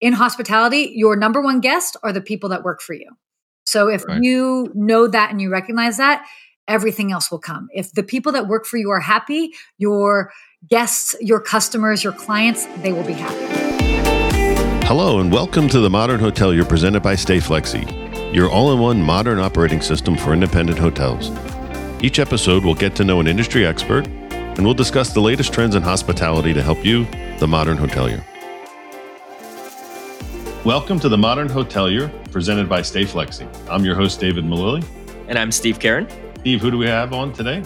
in hospitality, your number one guest are the people that work for you. So if right. you know that and you recognize that, everything else will come. If the people that work for you are happy, your guests, your customers, your clients, they will be happy. Hello, and welcome to the Modern Hotelier presented by StayFlexi, your all in one modern operating system for independent hotels. Each episode will get to know an industry expert, and we'll discuss the latest trends in hospitality to help you, the modern hotelier. Welcome to the Modern Hotelier, presented by StayFlexi. I'm your host, David Millili. And I'm Steve Karen. Steve, who do we have on today?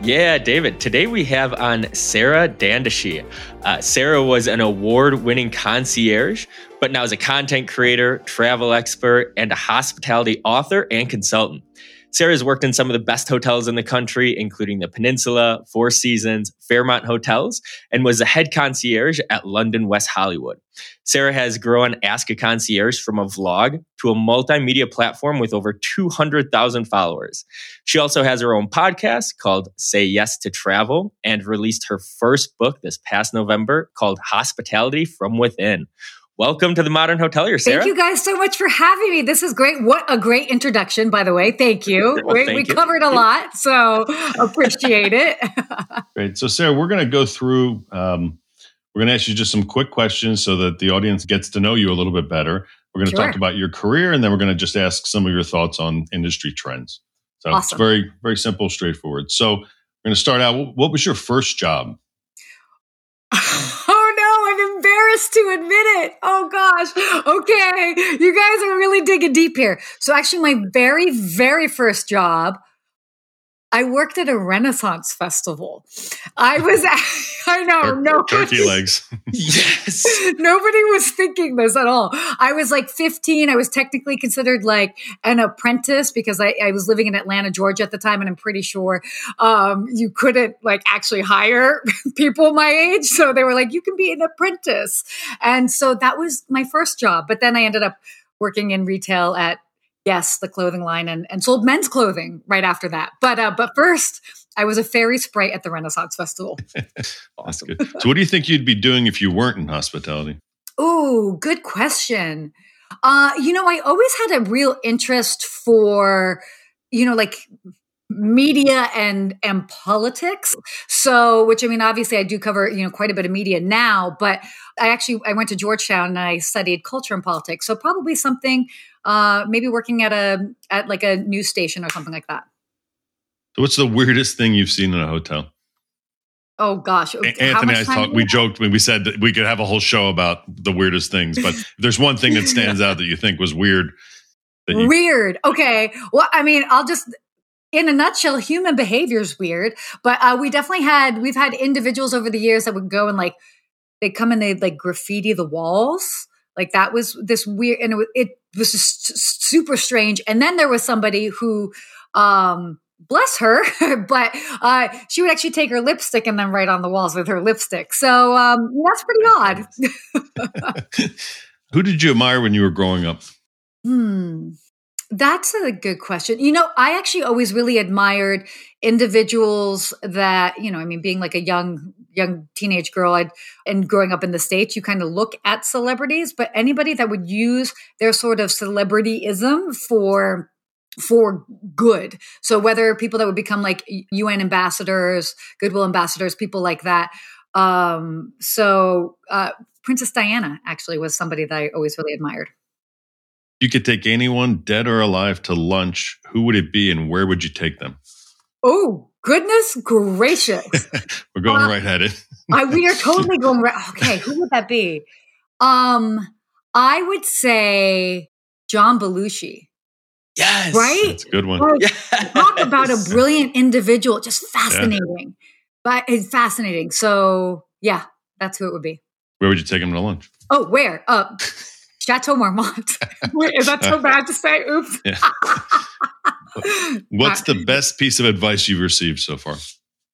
Yeah, David. Today we have on Sarah Dandashy. Uh, Sarah was an award winning concierge, but now is a content creator, travel expert, and a hospitality author and consultant. Sarah's worked in some of the best hotels in the country, including the Peninsula, Four Seasons, Fairmont Hotels, and was a head concierge at London West Hollywood. Sarah has grown Ask a Concierge from a vlog to a multimedia platform with over 200,000 followers. She also has her own podcast called Say Yes to Travel and released her first book this past November called Hospitality from Within. Welcome to the Modern Hotelier, Sarah. Thank you guys so much for having me. This is great. What a great introduction, by the way. Thank you. well, we, thank we you. covered a lot, so appreciate it. great. So, Sarah, we're going to go through. Um, we're going to ask you just some quick questions so that the audience gets to know you a little bit better. We're going to sure. talk about your career, and then we're going to just ask some of your thoughts on industry trends. So awesome. it's very, very simple, straightforward. So we're going to start out. What was your first job? Oh no, I'm embarrassed to admit it. Oh gosh. Okay. You guys are really digging deep here. So actually my very, very first job I worked at a Renaissance festival. I was, I know, Tur- no turkey legs. yes, nobody was thinking this at all. I was like 15. I was technically considered like an apprentice because I, I was living in Atlanta, Georgia at the time, and I'm pretty sure um, you couldn't like actually hire people my age. So they were like, "You can be an apprentice," and so that was my first job. But then I ended up working in retail at yes, the clothing line and, and sold men's clothing right after that. But uh, but first, I was a fairy sprite at the Renaissance Festival. awesome. So, what do you think you'd be doing if you weren't in hospitality? Oh, good question. Uh, you know, I always had a real interest for, you know, like media and and politics so which i mean obviously i do cover you know quite a bit of media now but i actually i went to georgetown and i studied culture and politics so probably something uh, maybe working at a at like a news station or something like that. So what's the weirdest thing you've seen in a hotel? Oh gosh, Anthony I talked. We joked when we said that we could have a whole show about the weirdest things, but there's one thing that stands out that you think was weird. You- weird. Okay. Well, I mean, I'll just in a nutshell, human behavior is weird, but uh, we definitely had we've had individuals over the years that would go and like they come and they like graffiti the walls. Like that was this weird, and it, it was just super strange. And then there was somebody who, um, bless her, but uh, she would actually take her lipstick and then write on the walls with her lipstick. So um, that's pretty odd. who did you admire when you were growing up? Hmm. That's a good question. You know, I actually always really admired individuals that, you know, I mean, being like a young young teenage girl I'd, and growing up in the states you kind of look at celebrities but anybody that would use their sort of celebrityism for for good. So whether people that would become like un ambassadors goodwill ambassadors people like that um so uh princess diana actually was somebody that i always really admired. You could take anyone dead or alive to lunch who would it be and where would you take them? Oh Goodness gracious. We're going uh, right at it. I, we are totally going right. Okay, who would that be? Um, I would say John Belushi. Yes. Right? That's a good one. Like, yes. Talk about a brilliant individual. Just fascinating. Yeah. But it's fascinating. So yeah, that's who it would be. Where would you take him to lunch? Oh, where? Uh Chateau Marmont. Wait, is that so bad to say? Oops. Yeah. What's the best piece of advice you've received so far?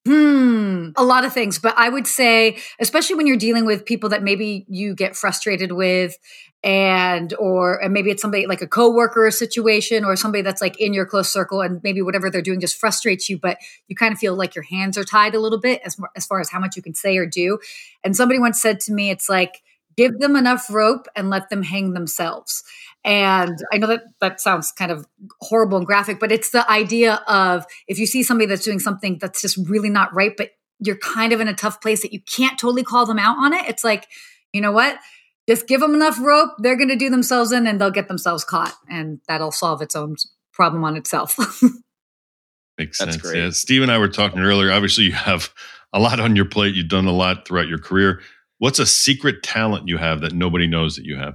Hmm, a lot of things, but I would say, especially when you're dealing with people that maybe you get frustrated with, and or and maybe it's somebody like a coworker situation or somebody that's like in your close circle, and maybe whatever they're doing just frustrates you, but you kind of feel like your hands are tied a little bit as as far as how much you can say or do. And somebody once said to me, it's like give them enough rope and let them hang themselves. And I know that that sounds kind of horrible and graphic, but it's the idea of if you see somebody that's doing something that's just really not right, but you're kind of in a tough place that you can't totally call them out on it. It's like, you know what? Just give them enough rope, they're going to do themselves in and they'll get themselves caught. And that'll solve its own problem on itself. Makes That's sense. Great. Yeah. Steve and I were talking earlier. Obviously, you have a lot on your plate. You've done a lot throughout your career. What's a secret talent you have that nobody knows that you have?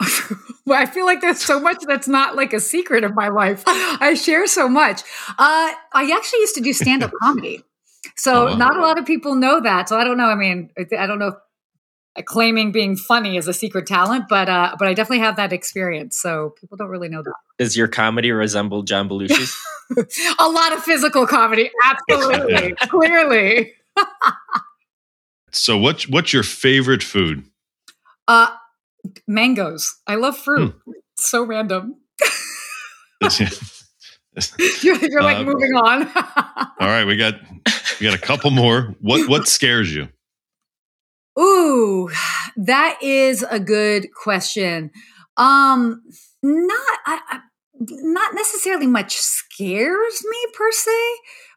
well, I feel like there's so much that's not like a secret of my life. I share so much. Uh, I actually used to do stand up comedy. So oh, not a lot of people know that. So I don't know. I mean, I don't know if claiming being funny is a secret talent, but uh, but I definitely have that experience. So people don't really know that. Does your comedy resemble John Belushi's? a lot of physical comedy, absolutely, clearly. so what's what's your favorite food? Uh mangoes. I love fruit. Hmm. So random. you're, you're, like uh, moving on. all right, we got we got a couple more. What what scares you? Ooh, that is a good question. Um, not I, I, not necessarily much scares me per se,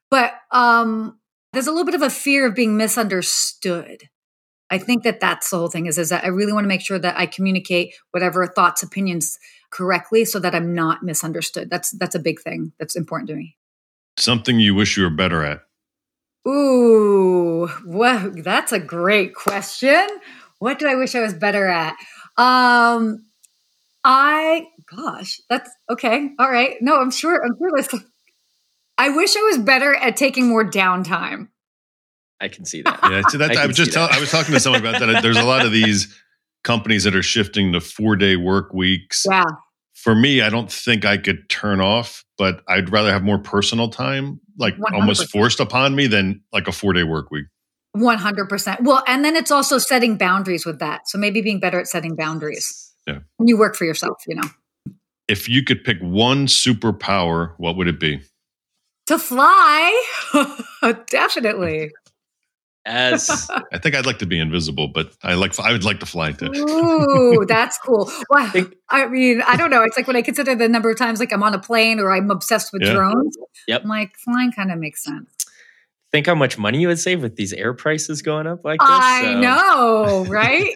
but um, there's a little bit of a fear of being misunderstood. I think that that's the whole thing is, is that I really want to make sure that I communicate whatever thoughts, opinions correctly so that I'm not misunderstood. That's that's a big thing. That's important to me. Something you wish you were better at. Ooh, well, that's a great question. What do I wish I was better at? Um I gosh, that's okay. All right. No, I'm sure I'm sure this I wish I was better at taking more downtime. I can see that. Yeah, so that, I, I was just tell, I was talking to someone about that. There's a lot of these companies that are shifting to four day work weeks. Yeah. For me, I don't think I could turn off, but I'd rather have more personal time, like 100%. almost forced upon me, than like a four day work week. 100%. Well, and then it's also setting boundaries with that. So maybe being better at setting boundaries. Yeah. When you work for yourself, you know. If you could pick one superpower, what would it be? To fly. Definitely. As I think I'd like to be invisible, but I like I would like to fly too. Ooh, that's cool. Well, I mean, I don't know. It's like when I consider the number of times like I'm on a plane or I'm obsessed with yeah. drones. Yep. I'm like flying kind of makes sense. Think how much money you would save with these air prices going up like this. I so. know, right?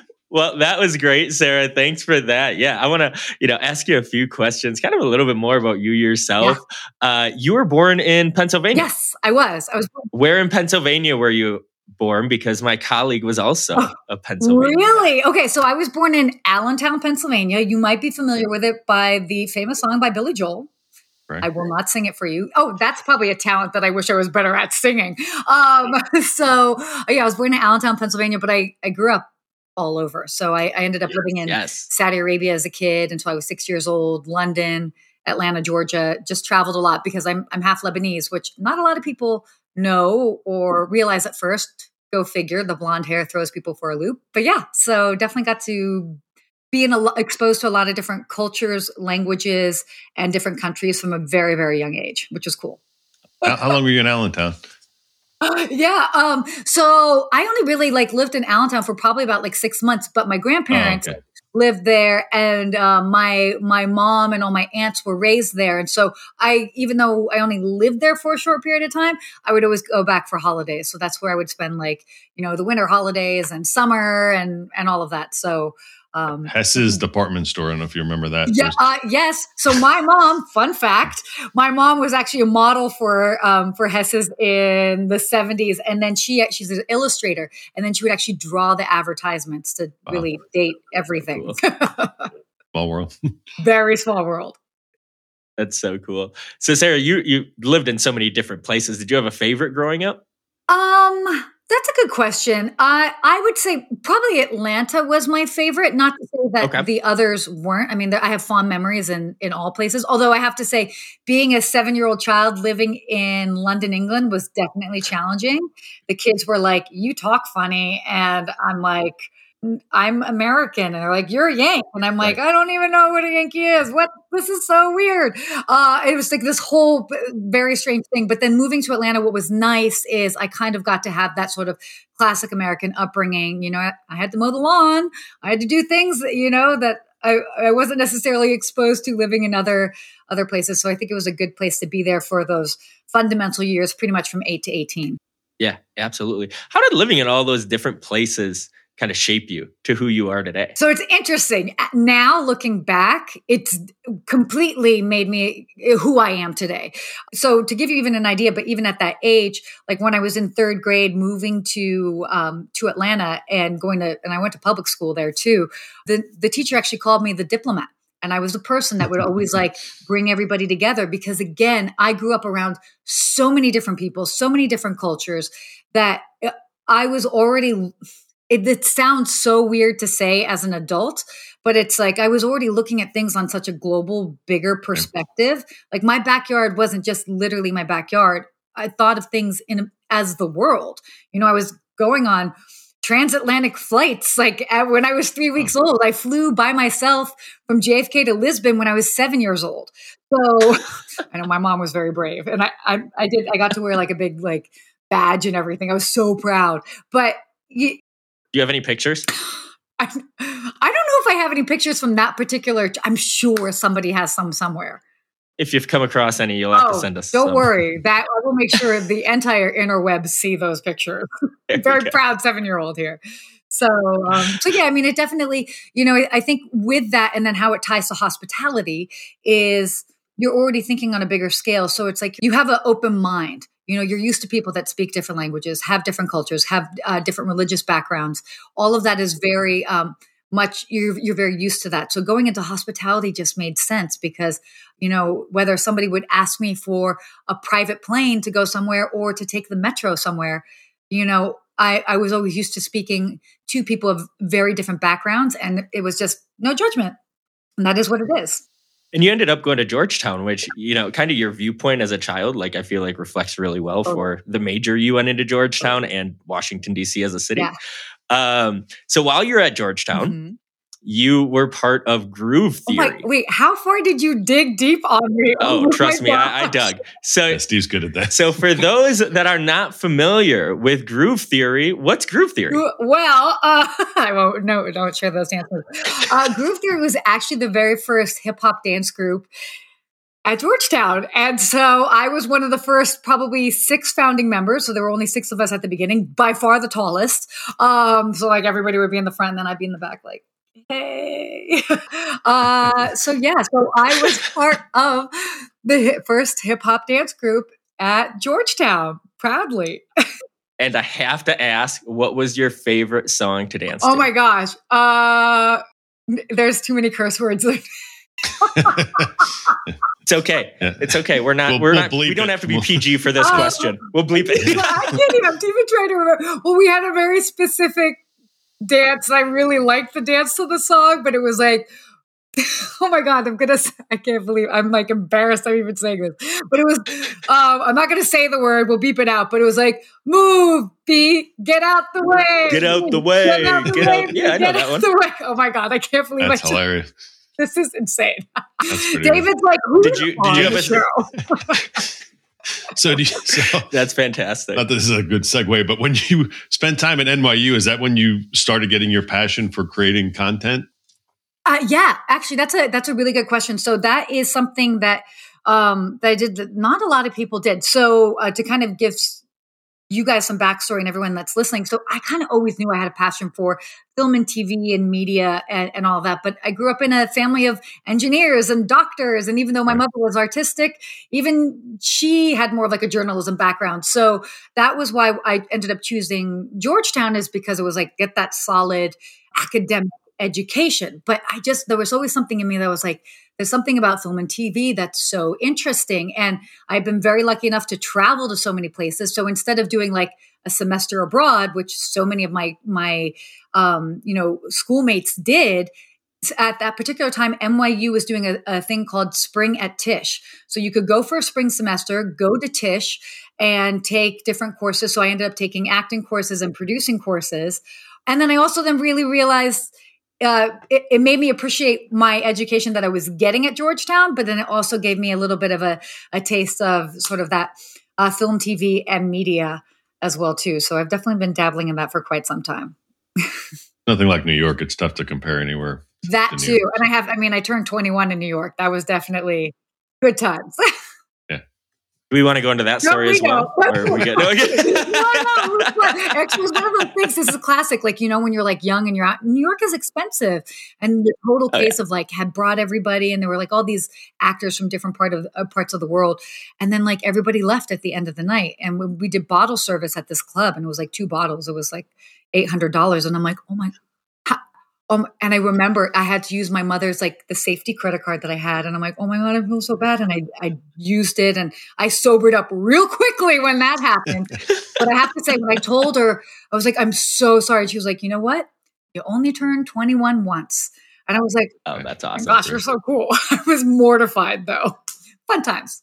Well, that was great, Sarah. Thanks for that. Yeah, I want to, you know, ask you a few questions, kind of a little bit more about you yourself. Yeah. Uh, you were born in Pennsylvania. Yes, I was. I was. Born- Where in Pennsylvania were you born? Because my colleague was also oh, a Pennsylvania. Really? Okay, so I was born in Allentown, Pennsylvania. You might be familiar with it by the famous song by Billy Joel. Right. I will not sing it for you. Oh, that's probably a talent that I wish I was better at singing. Um, so yeah, I was born in Allentown, Pennsylvania, but I, I grew up all over. So I, I ended up living in yes. Saudi Arabia as a kid until I was six years old, London, Atlanta, Georgia, just traveled a lot because I'm, I'm half Lebanese, which not a lot of people know or realize at first. Go figure, the blonde hair throws people for a loop. But yeah, so definitely got to be in a, exposed to a lot of different cultures, languages, and different countries from a very, very young age, which was cool. how, how long were you in Allentown? yeah. Um, so I only really like lived in Allentown for probably about like six months, but my grandparents oh, okay. lived there and uh, my my mom and all my aunts were raised there. And so I even though I only lived there for a short period of time, I would always go back for holidays. So that's where I would spend like, you know, the winter holidays and summer and and all of that. So um, Hess's department store. I don't know if you remember that. Yeah, uh, yes. So my mom, fun fact, my mom was actually a model for um, for Hess's in the seventies, and then she she's an illustrator, and then she would actually draw the advertisements to really date everything. Cool. small world. Very small world. That's so cool. So Sarah, you you lived in so many different places. Did you have a favorite growing up? Um that's a good question. I I would say probably Atlanta was my favorite. Not to say that okay. the others weren't. I mean, I have fond memories in in all places. Although I have to say, being a seven year old child living in London, England, was definitely challenging. The kids were like, "You talk funny," and I'm like, I'm American. And they're like, you're a Yank. And I'm like, right. I don't even know what a Yankee is. What? This is so weird. Uh, it was like this whole very strange thing. But then moving to Atlanta, what was nice is I kind of got to have that sort of classic American upbringing. You know, I, I had to mow the lawn. I had to do things that, you know, that I, I wasn't necessarily exposed to living in other other places. So I think it was a good place to be there for those fundamental years, pretty much from eight to eighteen. Yeah, absolutely. How did living in all those different places kind of shape you to who you are today? So it's interesting. Now looking back, it's completely made me who I am today. So to give you even an idea, but even at that age, like when I was in third grade, moving to um, to Atlanta and going to, and I went to public school there too. The the teacher actually called me the diplomat. And I was the person that would always like bring everybody together because again, I grew up around so many different people, so many different cultures that uh, I was already it, it, sounds so weird to say as an adult, but it's like I was already looking at things on such a global, bigger perspective. Like my backyard wasn't just literally my backyard. I thought of things in as the world. You know, I was going on transatlantic flights. Like when I was three weeks old, I flew by myself from JFK to Lisbon when I was seven years old. So I know my mom was very brave, and I, I, I did. I got to wear like a big like badge and everything. I was so proud. But you, do you have any pictures? I, I don't know if I have any pictures from that particular. I'm sure somebody has some somewhere. If you've come across any, you'll have oh, to send us. Don't some. worry, that I will make sure the entire interwebs see those pictures. Very proud seven year old here. So, um, so yeah, I mean, it definitely, you know, I think with that, and then how it ties to hospitality is you're already thinking on a bigger scale. So it's like you have an open mind you know you're used to people that speak different languages have different cultures have uh, different religious backgrounds. All of that is very um, much you're, you're very used to that. So going into hospitality just made sense because you know whether somebody would ask me for a private plane to go somewhere or to take the metro somewhere you know I, I was always used to speaking to people of very different backgrounds and it was just no judgment. And that is what it is and you ended up going to Georgetown, which, you know, kind of your viewpoint as a child, like I feel like reflects really well oh. for the major you went into Georgetown oh. and Washington, D.C. as a city. Yeah. Um, so while you're at Georgetown, mm-hmm you were part of Groove Theory. Oh my, wait, how far did you dig deep on me? Oh, oh trust me, I, I, dug. So yeah, Steve's good at that. so for those that are not familiar with Groove Theory, what's Groove Theory? Well, uh, I won't. No, don't share those answers. Uh, Groove Theory was actually the very first hip hop dance group at Georgetown. And so I was one of the first, probably six founding members. So there were only six of us at the beginning, by far the tallest. Um, so like everybody would be in the front and then I'd be in the back, like, hey. Uh, so yeah, so I was part of the first hip hop dance group at Georgetown, proudly. and I have to ask, what was your favorite song to dance oh to? my gosh. Uh, there's too many curse words. It's okay. It's okay. We're not. We'll, we're we'll not. We don't have to be PG for this uh, question. We'll bleep it. I can't even. I'm even trying to remember. Well, we had a very specific dance. I really liked the dance to the song, but it was like, oh my god, I'm gonna. I can't believe I'm like embarrassed. I'm even saying this, but it was. Um, I'm not gonna say the word. We'll beep it out. But it was like, move, beat, get out the way, get out the way, get out the get way. Out, yeah, I know that one. The way. Oh my god, I can't believe that's I hilarious. This is insane. David's like, who did you did you have a show? so, you, so that's fantastic. Not this is a good segue, but when you spent time at NYU, is that when you started getting your passion for creating content? Uh, yeah, actually, that's a that's a really good question. So that is something that um, that I did that not a lot of people did. So uh, to kind of give you guys some backstory and everyone that's listening. So I kind of always knew I had a passion for film and TV and media and, and, all that. But I grew up in a family of engineers and doctors. And even though my mother was artistic, even she had more of like a journalism background. So that was why I ended up choosing Georgetown is because it was like, get that solid academic education. But I just, there was always something in me that was like, there's something about film and TV that's so interesting. And I've been very lucky enough to travel to so many places. So instead of doing like a semester abroad, which so many of my, my, um, you know, schoolmates did, at that particular time, NYU was doing a, a, thing called Spring at Tisch. So you could go for a spring semester, go to Tisch and take different courses. So I ended up taking acting courses and producing courses And then I also then really realized uh, it, it, made me appreciate my education that I was getting at Georgetown, but then it also gave me a little bit of a, a taste of sort of that uh, film, TV, and media as well too. So I've definitely been dabbling in that for quite some time. Nothing like New York. It's tough to compare anywhere. That to too, and I have. I mean, I turned 21 in New York. That was definitely good times. Do we want to go into that story no, we as well? We get, no, no, Actually, one of those things. This is classic. Like you know, when you're like young and you're out, New York is expensive, and the total case oh, yeah. of like had brought everybody, and there were like all these actors from different part of uh, parts of the world, and then like everybody left at the end of the night, and we, we did bottle service at this club, and it was like two bottles. It was like eight hundred dollars, and I'm like, oh my um, and I remember I had to use my mother's like the safety credit card that I had, and I'm like, oh my god, I feel so bad, and I I used it, and I sobered up real quickly when that happened. but I have to say, when I told her, I was like, I'm so sorry. She was like, you know what? You only turned 21 once, and I was like, oh, that's awesome. Gosh, you're so cool. I was mortified though. Fun times.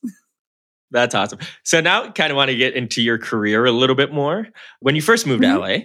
That's awesome. So now, kind of want to get into your career a little bit more. When you first moved mm-hmm. to LA,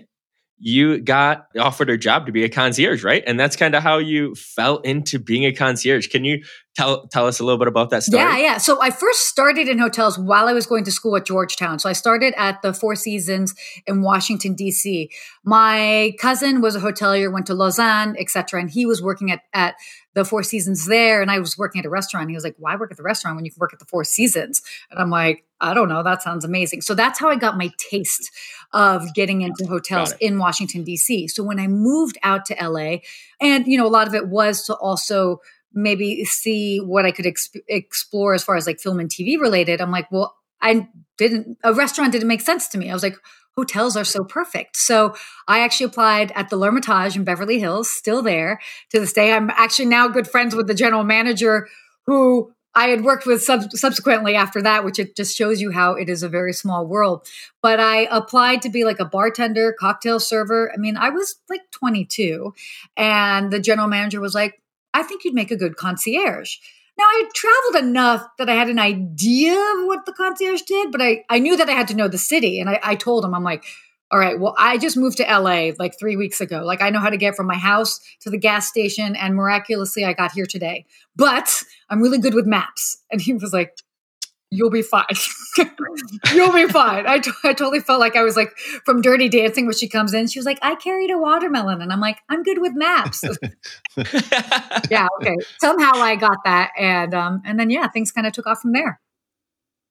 you got offered a job to be a concierge, right? And that's kind of how you fell into being a concierge. Can you tell tell us a little bit about that story? Yeah, yeah. So I first started in hotels while I was going to school at Georgetown. So I started at the Four Seasons in Washington D.C. My cousin was a hotelier, went to Lausanne, etc., and he was working at at the Four Seasons there, and I was working at a restaurant. He was like, "Why work at the restaurant when you can work at the Four Seasons?" And I'm like, "I don't know. That sounds amazing." So that's how I got my taste of getting into hotels in Washington D.C. So when I moved out to LA, and you know, a lot of it was to also maybe see what I could exp- explore as far as like film and TV related. I'm like, well, I didn't. A restaurant didn't make sense to me. I was like, hotels are so perfect. So I actually applied at the L'Ermitage in Beverly Hills, still there to this day. I'm actually now good friends with the general manager who I had worked with sub- subsequently after that, which it just shows you how it is a very small world. But I applied to be like a bartender, cocktail server. I mean, I was like 22, and the general manager was like, I think you'd make a good concierge. Now, I had traveled enough that I had an idea of what the concierge did, but I, I knew that I had to know the city. And I, I told him, I'm like, all right, well, I just moved to LA like three weeks ago. Like, I know how to get from my house to the gas station, and miraculously, I got here today. But I'm really good with maps. And he was like, you'll be fine. you'll be fine. I, t- I totally felt like I was like from Dirty Dancing when she comes in. She was like, I carried a watermelon. And I'm like, I'm good with maps. yeah. Okay. Somehow I got that. And, um, and then, yeah, things kind of took off from there.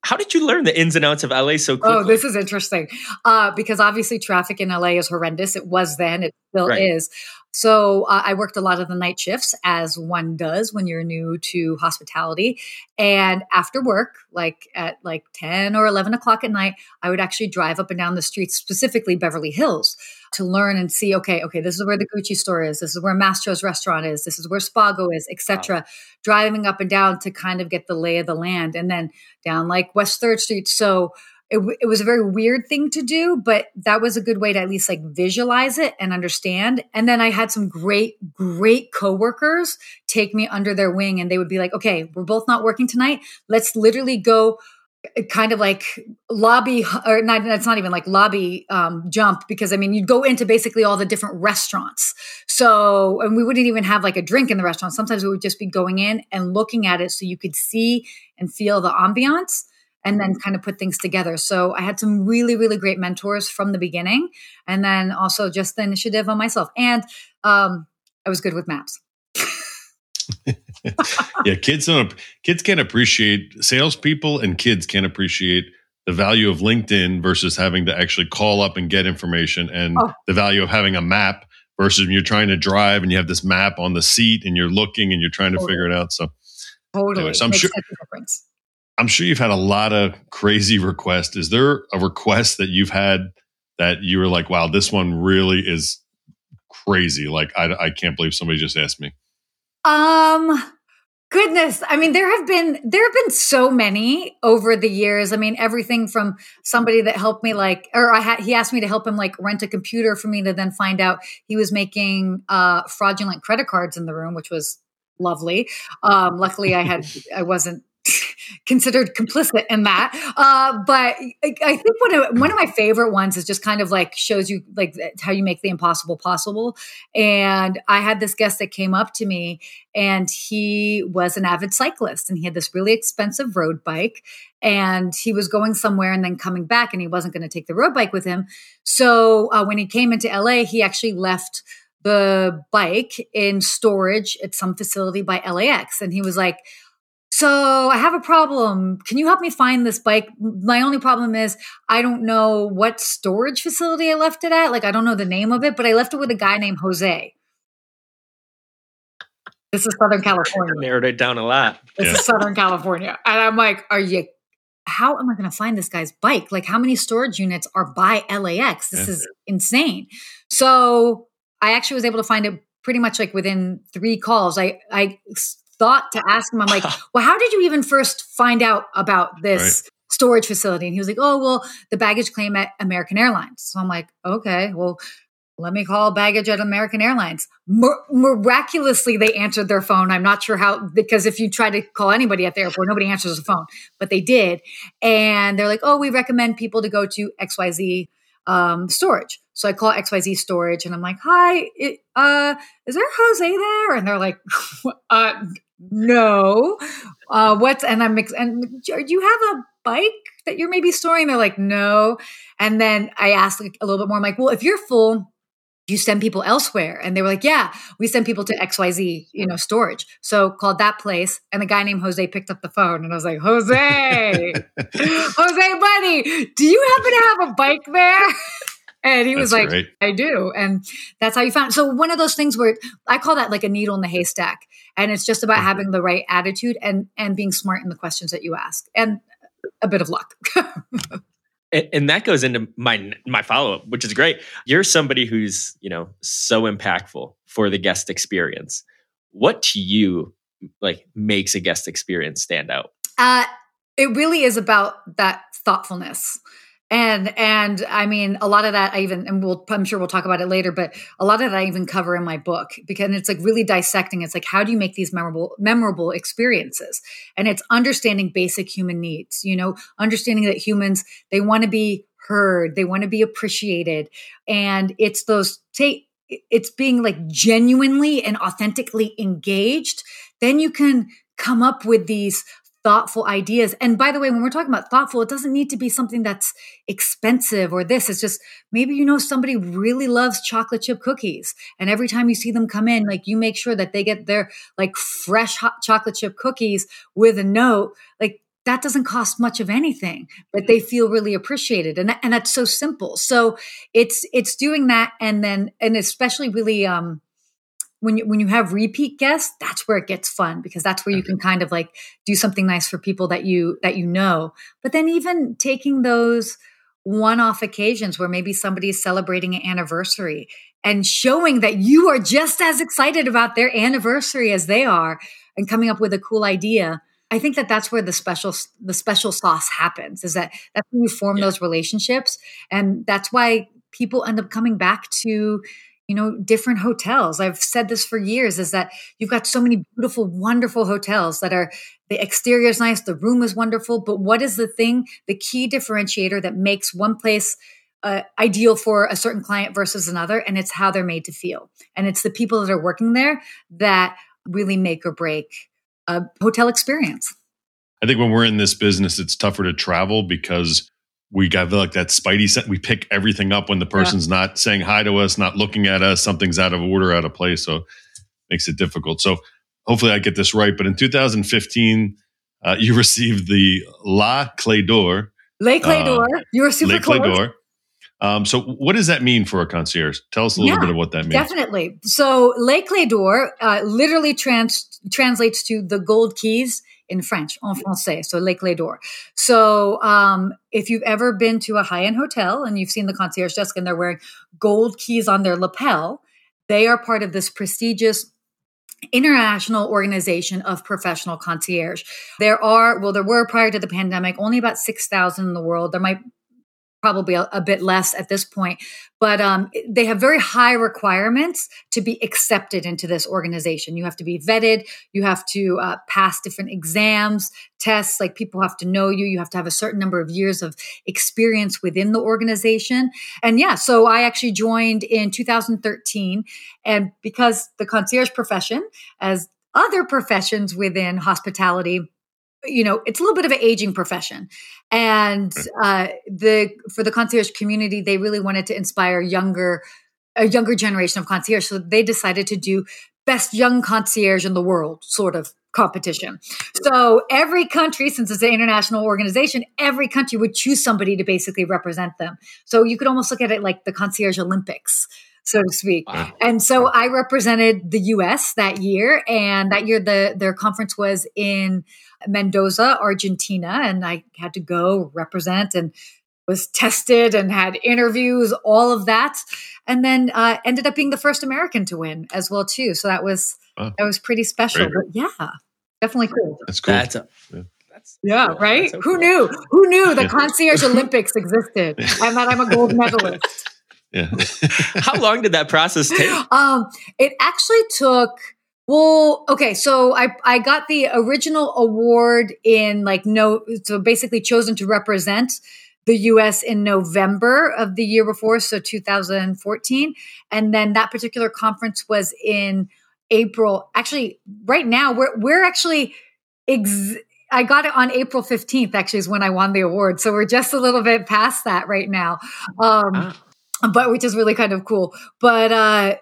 How did you learn the ins and outs of LA so quickly? Oh, this is interesting. Uh, because obviously traffic in LA is horrendous. It was then, it still right. is. So uh, I worked a lot of the night shifts, as one does when you're new to hospitality. And after work, like at like 10 or 11 o'clock at night, I would actually drive up and down the streets, specifically Beverly Hills, to learn and see, okay, okay, this is where the Gucci store is. This is where Mastro's restaurant is. This is where Spago is, etc. Wow. Driving up and down to kind of get the lay of the land and then down like West 3rd Street. So it, it, was a very weird thing to do, but that was a good way to at least like visualize it and understand. And then I had some great, great coworkers take me under their wing and they would be like, okay, we're both not working tonight. Let's literally go kind of like lobby or not that's not even like lobby um, jump because i mean you'd go into basically all the different restaurants so and we wouldn't even have like a drink in the restaurant sometimes we would just be going in and looking at it so you could see and feel the ambiance and then kind of put things together. So I had some really, really great mentors from the beginning, and then also just the initiative on myself. And um, I was good with maps. yeah, kids don't. Kids can't appreciate salespeople, and kids can't appreciate the value of LinkedIn versus having to actually call up and get information, and oh. the value of having a map versus when you're trying to drive and you have this map on the seat and you're looking and you're trying to totally. figure it out. So, totally, anyway, so I'm Makes sure. I'm sure you've had a lot of crazy requests. Is there a request that you've had that you were like, wow, this one really is crazy? Like, I, I can't believe somebody just asked me. Um, goodness. I mean, there have been, there have been so many over the years. I mean, everything from somebody that helped me like, or I had, he asked me to help him like rent a computer for me to then find out he was making, uh, fraudulent credit cards in the room, which was lovely. Um, luckily I had, I wasn't considered complicit in that. Uh, but I think one of one of my favorite ones is just kind of like shows you like how you make the impossible possible. And I had this guest that came up to me, and he was an avid cyclist, and he had this really expensive road bike, and he was going somewhere and then coming back, and he wasn't going to take the road bike with him. So uh, when he came into LA, he actually left the bike in storage at some facility by LAX. And he was like, so I have a problem. Can you help me find this bike? My only problem is I don't know what storage facility I left it at. Like, I don't know the name of it, but I left it with a guy named Jose. This is Southern California. I Narrowed it down a lot. This yeah. is Southern California. And I'm like, are you, how am I going to find this guy's bike? Like, how many storage units are by LAX? This yeah. is insane. So I actually was able to find it pretty much like within three calls. I, I thought to ask him, I'm like, well, how did you even first find out about this right. storage facility? And he was like, oh, well, the baggage claim at American Airlines. So I'm like, okay, well, let me call baggage at American Airlines. Mir- miraculously, they answered their phone. I'm not sure how, because if you try to call anybody at the airport, nobody answers the phone, but they did. And they're like, oh, we recommend people to go to XYZ um, storage. So I call XYZ storage and I'm like, hi, it, uh, is there Jose there? And they're like, uh, no. Uh, what's, and I'm, and do you have a bike that you're maybe storing? They're like, no. And then I asked like, a little bit more. I'm like, well, if you're full, you send people elsewhere and they were like yeah we send people to xyz you know storage so called that place and the guy named jose picked up the phone and i was like jose jose buddy do you happen to have a bike there And he was like, great. I do. And that's how you found it. So one of those things where I call that like a needle in the haystack. And it's just about mm-hmm. having the right attitude and and being smart in the questions that you ask and a bit of luck. and, and that goes into my my follow-up, which is great. You're somebody who's, you know, so impactful for the guest experience. What to you like makes a guest experience stand out? Uh it really is about that thoughtfulness and and i mean a lot of that i even and we'll i'm sure we'll talk about it later but a lot of that i even cover in my book because it's like really dissecting. It's like how do you make these memorable memorable experiences? And it's understanding basic human needs you know understanding that humans they want to be heard they want to be appreciated. And it's those take it's being like genuinely and authentically engaged. Then you can come up with these thoughtful ideas. And by the way, when we're talking about thoughtful, it doesn't need to be something that's expensive or this. It's just maybe you know somebody really loves chocolate chip cookies. And every time you see them come in, like you make sure that they get their like fresh hot chocolate chip cookies with a note. Like that doesn't cost much of anything, but they feel really appreciated. And that, and that's so simple. So it's it's doing that and then and especially really um when you when you have repeat guests that's where it gets fun because that's where you can mm-hmm. kind of like do something nice for people that you that you know. But then even taking those one-off occasions where maybe somebody is celebrating an anniversary and showing that you are just as excited about their anniversary as they are and coming up with a cool idea i think that that's where the special the special sauce happens is that that's when you form yeah. those relationships. And that's why people end up coming back to you know different hotels. I've said this for years is that you've got so many beautiful wonderful hotels that are the exterior is nice the room is wonderful but what is the thing the key differentiator that makes one place uh, ideal for a certain client versus another? And it's how they're made to feel. And it's the people that are working there that really make or break a hotel experience. I think when we're in this business it's tougher to travel because we got like that spidey sense. We pick everything up when the person's yeah. not saying hi to us, not looking at us, something's out of order, out of place. So makes it difficult. So hopefully I get this right. But in 2015, uh, you received the La Clé d'Or. Le Clé d'Or. Uh, you were super close. Clé d'Or. Um, so what does that mean for a concierge? Tell us a little yeah, bit of what that means. Definitely. So Le Clé d'Or uh, literally trans- translates to the gold keys in French, en français, so Les Clefs d'Or. So um, if you've ever been to a high end hotel and you've seen the concierge desk and they're wearing gold keys on their lapel, they are part of this prestigious international organization of professional concierge. There are, well, there were prior to the pandemic only about 6,000 in the world. There might probably a, a, bit less at this point, but um, they have very high requirements to be accepted into this organization. You have to be vetted, you have to uh, pass different exams, tests, like people have to know you, you have to have a certain number of years of experience within the organization. And yeah, so I actually joined in 2013. And because the concierge profession, as other professions within hospitality, you know it's a little bit of an aging profession. And uh, the for the concierge community they really wanted to inspire younger a younger generation of concierge. So they decided to do best young concierge in the world sort of competition. So every country since it's an international organization every country would choose somebody to basically represent them. So you could almost look at it like the concierge olympics so to speak. Wow. And so I represented the US that year and that year the their conference was in Mendoza, Argentina and I had to go represent and was tested and had interviews, all of that, and then uh, ended up being the first American to win as well too. So that was that was pretty special. But yeah, definitely cool. That's cool. That's a, yeah. yeah cool. right. So Who cool. knew? Who knew the concierge Olympics existed and that I'm a gold medalist? Yeah. How long did that process take? Um, it actually took. Well, okay, so I I got the original award in like no, so basically chosen to represent the U.S. in November of the year before, so 2014, and then that particular conference was in April. Actually, right now we're we're actually. Ex- I got it on April 15th, actually, is when I won the award. So we're just a little bit past that right now. Um, ah but which is really kind of cool. But uh,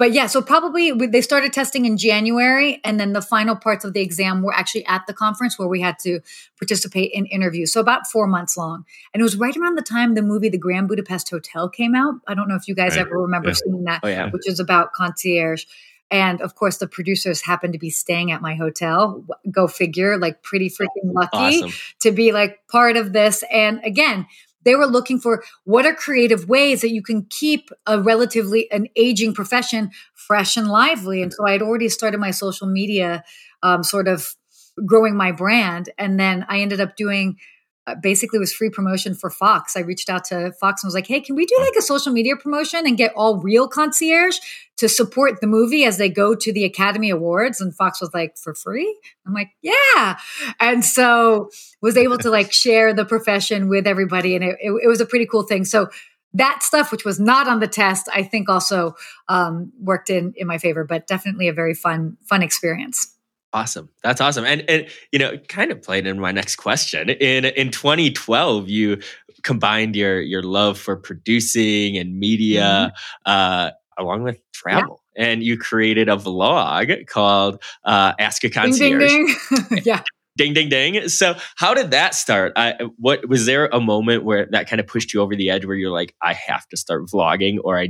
but yeah, so probably they started testing in January, and then the final parts of the exam were actually at the conference where we had to participate in interviews. So about four months long, and it was right around the time the movie The Grand Budapest Hotel came out. I don't know if you guys right. ever remember yeah. seeing that, oh, yeah. which is about concierge. And of course, the producers happened to be staying at my hotel. Go figure, like pretty freaking lucky awesome. to be like part of this. And again, they were looking for what are creative ways that you can keep a relatively an aging profession fresh and lively. And so I had already started my social media, um, sort of growing my brand, and then I ended up doing basically was free promotion for Fox. I reached out to Fox and was like, "Hey, can we do like a social media promotion and get all real concierge to support the movie as they go to the Academy Awards?" And Fox was like, "For free?" I'm like, "Yeah." And so was able to like share the profession with everybody, and it, it, it was a pretty cool thing. So that stuff, which was not on the test, I think also um, worked in in my favor. But definitely a very fun fun experience. Awesome. That's awesome. And and you know, kind of played in my next question. In in 2012, you combined your your love for producing and media mm-hmm. uh, along with travel. Yeah. And you created a vlog called uh, Ask a Concierge. Ding, ding, ding. yeah. Ding ding ding. So, how did that start? I, what was there a moment where that kind of pushed you over the edge, where you're like, I have to start vlogging, or I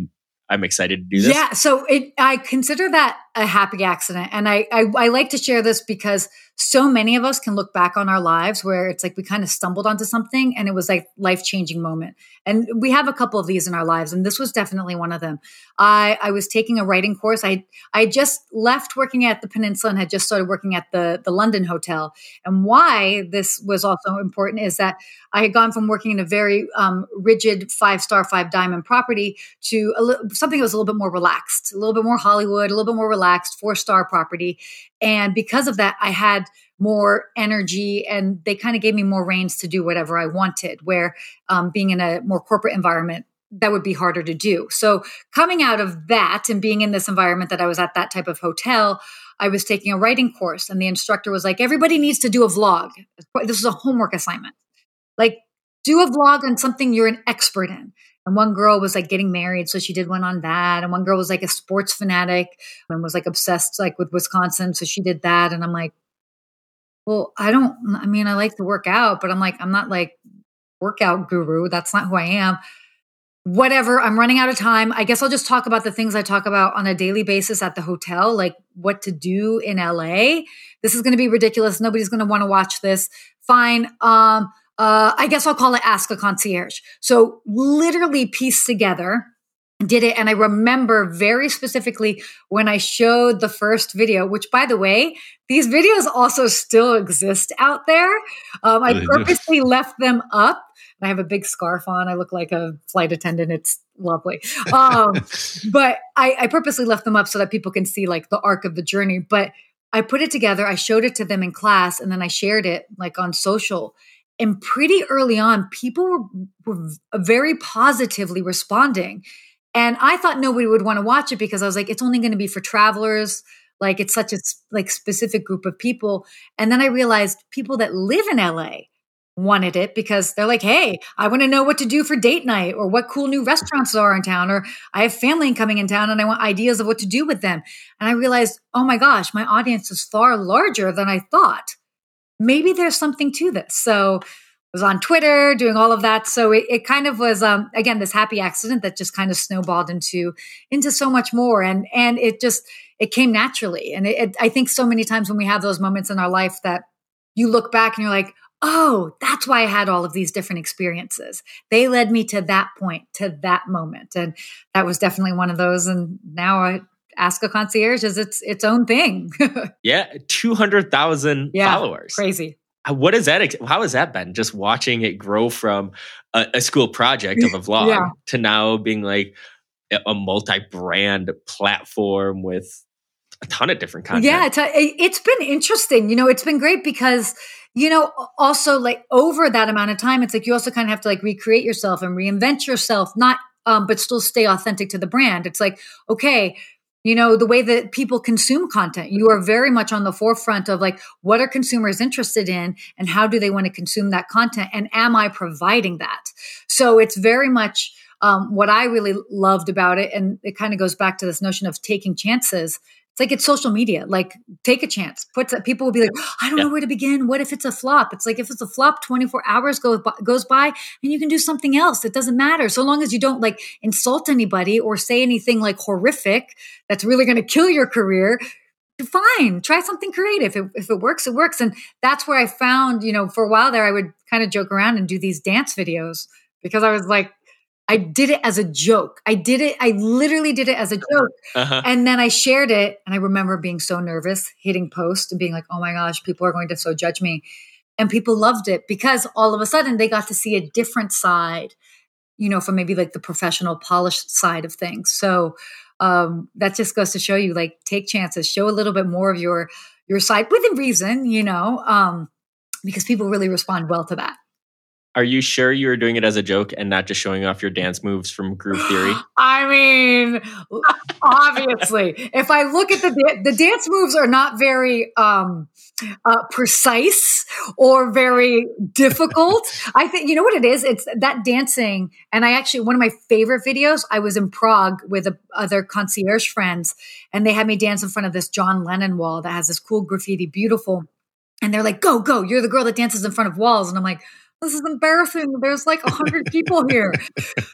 I'm excited to do this. Yeah, so it, I consider that a happy accident, and I, I I like to share this because so many of us can look back on our lives where it's like we kind of stumbled onto something and it was like life changing moment. And we have a couple of these in our lives, and this was definitely one of them. I, I was taking a writing course. I I just left working at the Peninsula and had just started working at the the London Hotel. And why this was also important is that I had gone from working in a very um, rigid five star, five diamond property to li- something that was a little bit more relaxed, a little bit more Hollywood, a little bit more relaxed, four star property. And because of that, I had more energy and they kind of gave me more reins to do whatever I wanted, where um, being in a more corporate environment, that would be harder to do. So coming out of that and being in this environment that I was at that type of hotel, I was taking a writing course and the instructor was like, everybody needs to do a vlog. This is a homework assignment. Like do a vlog on something you're an expert in. And one girl was like getting married, so she did one on that. And one girl was like a sports fanatic and was like obsessed like with Wisconsin, so she did that. And I'm like, well, I don't. I mean, I like to work out, but I'm like, I'm not like workout guru. That's not who I am. Whatever. I'm running out of time. I guess I'll just talk about the things I talk about on a daily basis at the hotel, like what to do in LA. This is going to be ridiculous. Nobody's going to want to watch this. Fine. Um, uh, I guess I'll call it Ask a Concierge. So literally pieced together, did it. And I remember very specifically when I showed the first video, which by the way, these videos also still exist out there. Um, I purposely left them up I have a big scarf on. I look like a flight attendant. It's lovely. Um, but I, I purposely left them up so that people can see like the arc of the journey. But I put it together, I showed it to them in class, and then I shared it like on social. And pretty early on, people were, were very positively responding. And I thought nobody would want to watch it because I was like, it's only going to be for travelers. Like it's such a like specific group of people. And then I realized people that live in LA wanted it because they're like, hey, I want to know what to do for date night or what cool new restaurants are in town, or I have family coming in town and I want ideas of what to do with them. And I realized, oh my gosh, my audience is far larger than I thought. Maybe there's something to this. So I was on Twitter doing all of that. So it, it kind of was um, again this happy accident that just kind of snowballed into into so much more. And and it just it came naturally. And it, it, I think so many times when we have those moments in our life that you look back and you're like, oh, that's why I had all of these different experiences. They led me to that point, to that moment. And that was definitely one of those. And now I ask a concierge is its its own thing. yeah, 200,000 yeah, followers. Crazy. Uh, what is that? How has that been? Just watching it grow from a, a school project of a vlog yeah. to now being like a multi-brand platform with a ton of different content. Yeah, it's, it's been interesting. You know, it's been great because you know, also like over that amount of time, it's like you also kind of have to like recreate yourself and reinvent yourself, not, um, but still stay authentic to the brand. It's like, okay, you know, the way that people consume content, you are very much on the forefront of like, what are consumers interested in and how do they want to consume that content? And am I providing that? So it's very much, um, what I really loved about it, and it kind of goes back to this notion of taking chances, it's like it's social media. Like, take a chance. Put people will be like, I don't yeah. know where to begin. What if it's a flop? It's like if it's a flop, 24 hours goes by, goes by, and you can do something else. It doesn't matter so long as you don't like insult anybody or say anything like horrific that's really going to kill your career. Fine, try something creative. If, if it works, it works. And that's where I found, you know, for a while there, I would kind of joke around and do these dance videos because I was like, I did it as a joke. I did it. I literally did it as a joke. Uh-huh. And then I shared it. And I remember being so nervous hitting post and being like, oh my gosh, people are going to so judge me. And people loved it because all of a sudden they got to see a different side, you know, from maybe like the professional polished side of things. So um, that just goes to show you like take chances, show a little bit more of your your side within reason, you know, um, because people really respond well to that. Are you sure you were doing it as a joke and not just showing off your dance moves from Groove Theory? I mean, obviously, if I look at the the dance moves are not very um, uh, precise or very difficult. I think you know what it is. It's that dancing, and I actually one of my favorite videos. I was in Prague with a, other concierge friends, and they had me dance in front of this John Lennon wall that has this cool graffiti, beautiful. And they're like, "Go, go! You're the girl that dances in front of walls." And I'm like this is embarrassing. There's like a hundred people here.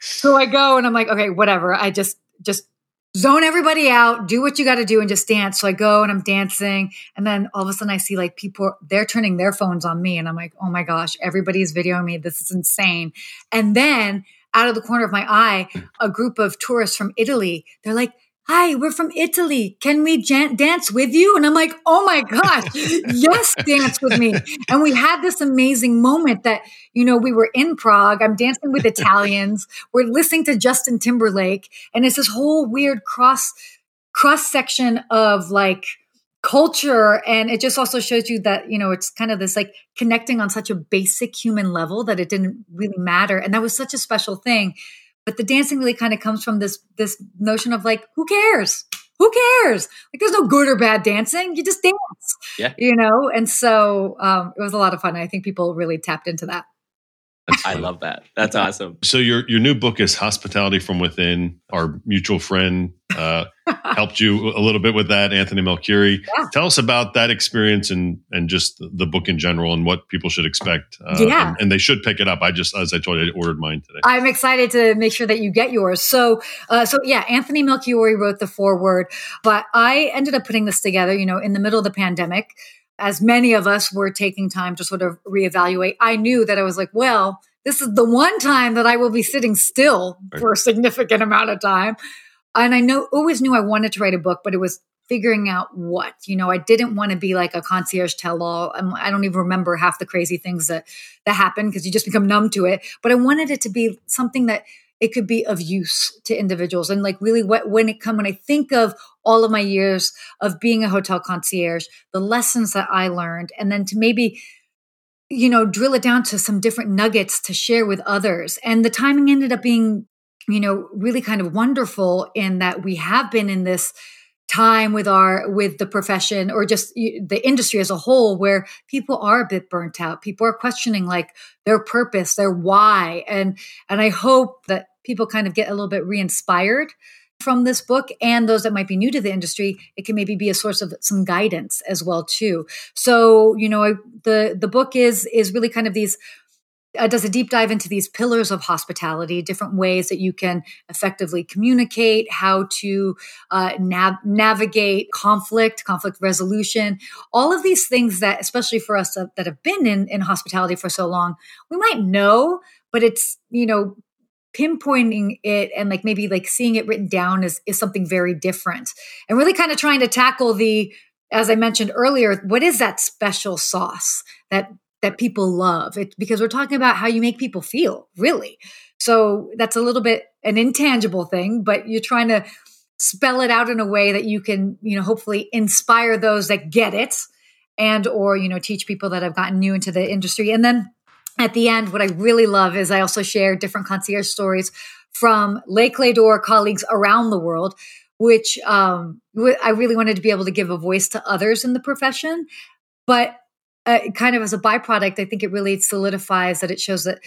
so I go and I'm like, okay, whatever. I just, just zone everybody out, do what you got to do and just dance. So I go and I'm dancing. And then all of a sudden I see like people, they're turning their phones on me. And I'm like, oh my gosh, everybody's videoing me. This is insane. And then out of the corner of my eye, a group of tourists from Italy, they're like, hi, we're from Italy. Can we jan- dance with you? And I'm like, oh my gosh, yes, dance with me. And we had this amazing moment that, you know, we were in Prague. I'm dancing with Italians. we're listening to Justin Timberlake. And it's this whole weird cross, cross section of like, culture and it just also shows you that you know it's kind of this like connecting on such a basic human level that it didn't really matter and that was such a special thing but the dancing really kind of comes from this this notion of like who cares? Who cares? Like there's no good or bad dancing. You just dance. Yeah. You know? And so um, it was a lot of fun i think people really tapped into that. I love that. That's awesome. So your your new book is Hospitality from Within. Our mutual friend uh, helped you a little bit with that, Anthony Melchiorri. Yeah. Tell us about that experience and and just the book in general and what people should expect. Uh, yeah, and, and, they should pick it up. I just, as I told you, I ordered mine today. I'm excited to make sure that you get yours. So, uh, so yeah, Anthony Melchiorri wrote the foreword, but I ended up putting this together. You know, in the middle of the pandemic as many of us were taking time to sort of reevaluate, I knew that I was like, well, this is the one time that I will be sitting still for a significant amount of time. And I know always knew I wanted to write a book, but it was figuring out what. You know, I didn't want to be like a concierge tell all. I don't even remember half the crazy things that that happen because you just become numb to it. But I wanted it to be something that it could be of use to individuals and like really what when it come when I think of all of my years of being a hotel concierge, the lessons that I learned, and then to maybe you know drill it down to some different nuggets to share with others. And the timing ended up being you know really kind of wonderful in that we have been in this time with our with the profession or just the industry as a whole where people are a bit burnt out. People are questioning like their purpose their why. And and i hope that people kind of get a little bit re-inspired from this book and those that might be new to the industry it can maybe be a source of some guidance as well too. So you know the the book is is really kind of these uh, does a deep dive into these pillars of hospitality, different ways that you can effectively communicate, how to uh, nav- navigate conflict, conflict resolution, all of these things that, especially for us that, that have been in, in hospitality for so long, we might know, but it's, you know, pinpointing it and like maybe like seeing it written down is, is something very different. And really kind of trying to tackle the as I mentioned earlier, what is that special sauce that that people love. It, because we're talking about how you make people feel, really. So that's a little bit an intangible thing, but you're trying to spell it out in a way that you can, you know, hopefully inspire those that get it and or, you know, teach people that have gotten new into the industry. And then at the end, what I really love is I also share different concierge stories from Les Clefs d'Or colleagues around the world, which um, I really wanted to be able to give a voice to others in the profession. But uh, kind of as a byproduct, I think it really solidifies that it shows that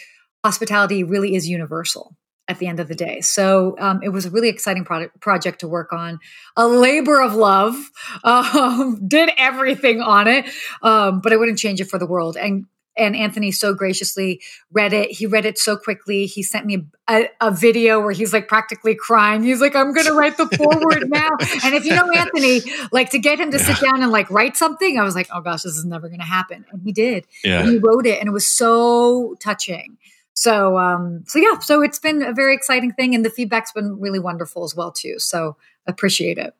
hospitality really is universal at the end of the day. So um, it was a really exciting project to work on, a labor of love. Um, did everything on it, um, but I wouldn't change it for the world. And and Anthony so graciously read it. He read it so quickly. He sent me a, a video where he's like practically crying. He's like, I'm going to write the foreword now. And if you know Anthony, like to get him to yeah. sit down and like write something, I was like, oh gosh, this is never going to happen. And he did. Yeah. And he wrote it and it was so touching. So, um, so yeah, so it's been a very exciting thing and the feedback's been really wonderful as well too. So appreciate it.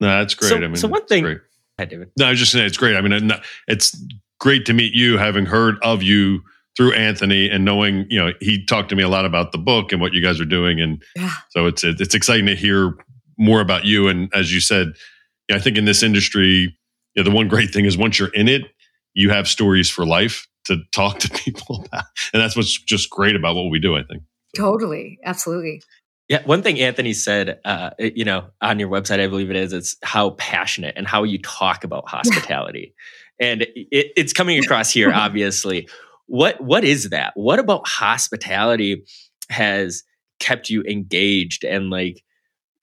No, that's great. So, I mean, so one thing, Hi, David. No, I was just saying it's great. I mean, it's great to meet you, having heard of you through Anthony and knowing, you know, he talked to me a lot about the book and what you guys are doing. And yeah. so it's, it's exciting to hear more about you. And as you said, I think in this industry, you know, the one great thing is once you're in it, you have stories for life to talk to people about. And that's what's just great about what we do, I think. So. Totally. Absolutely. Yeah, one thing Anthony said, uh, you know, on your website, I believe it is, it's how passionate and how you talk about hospitality and it, it's coming across here obviously. What what is that? What about hospitality has kept you engaged and like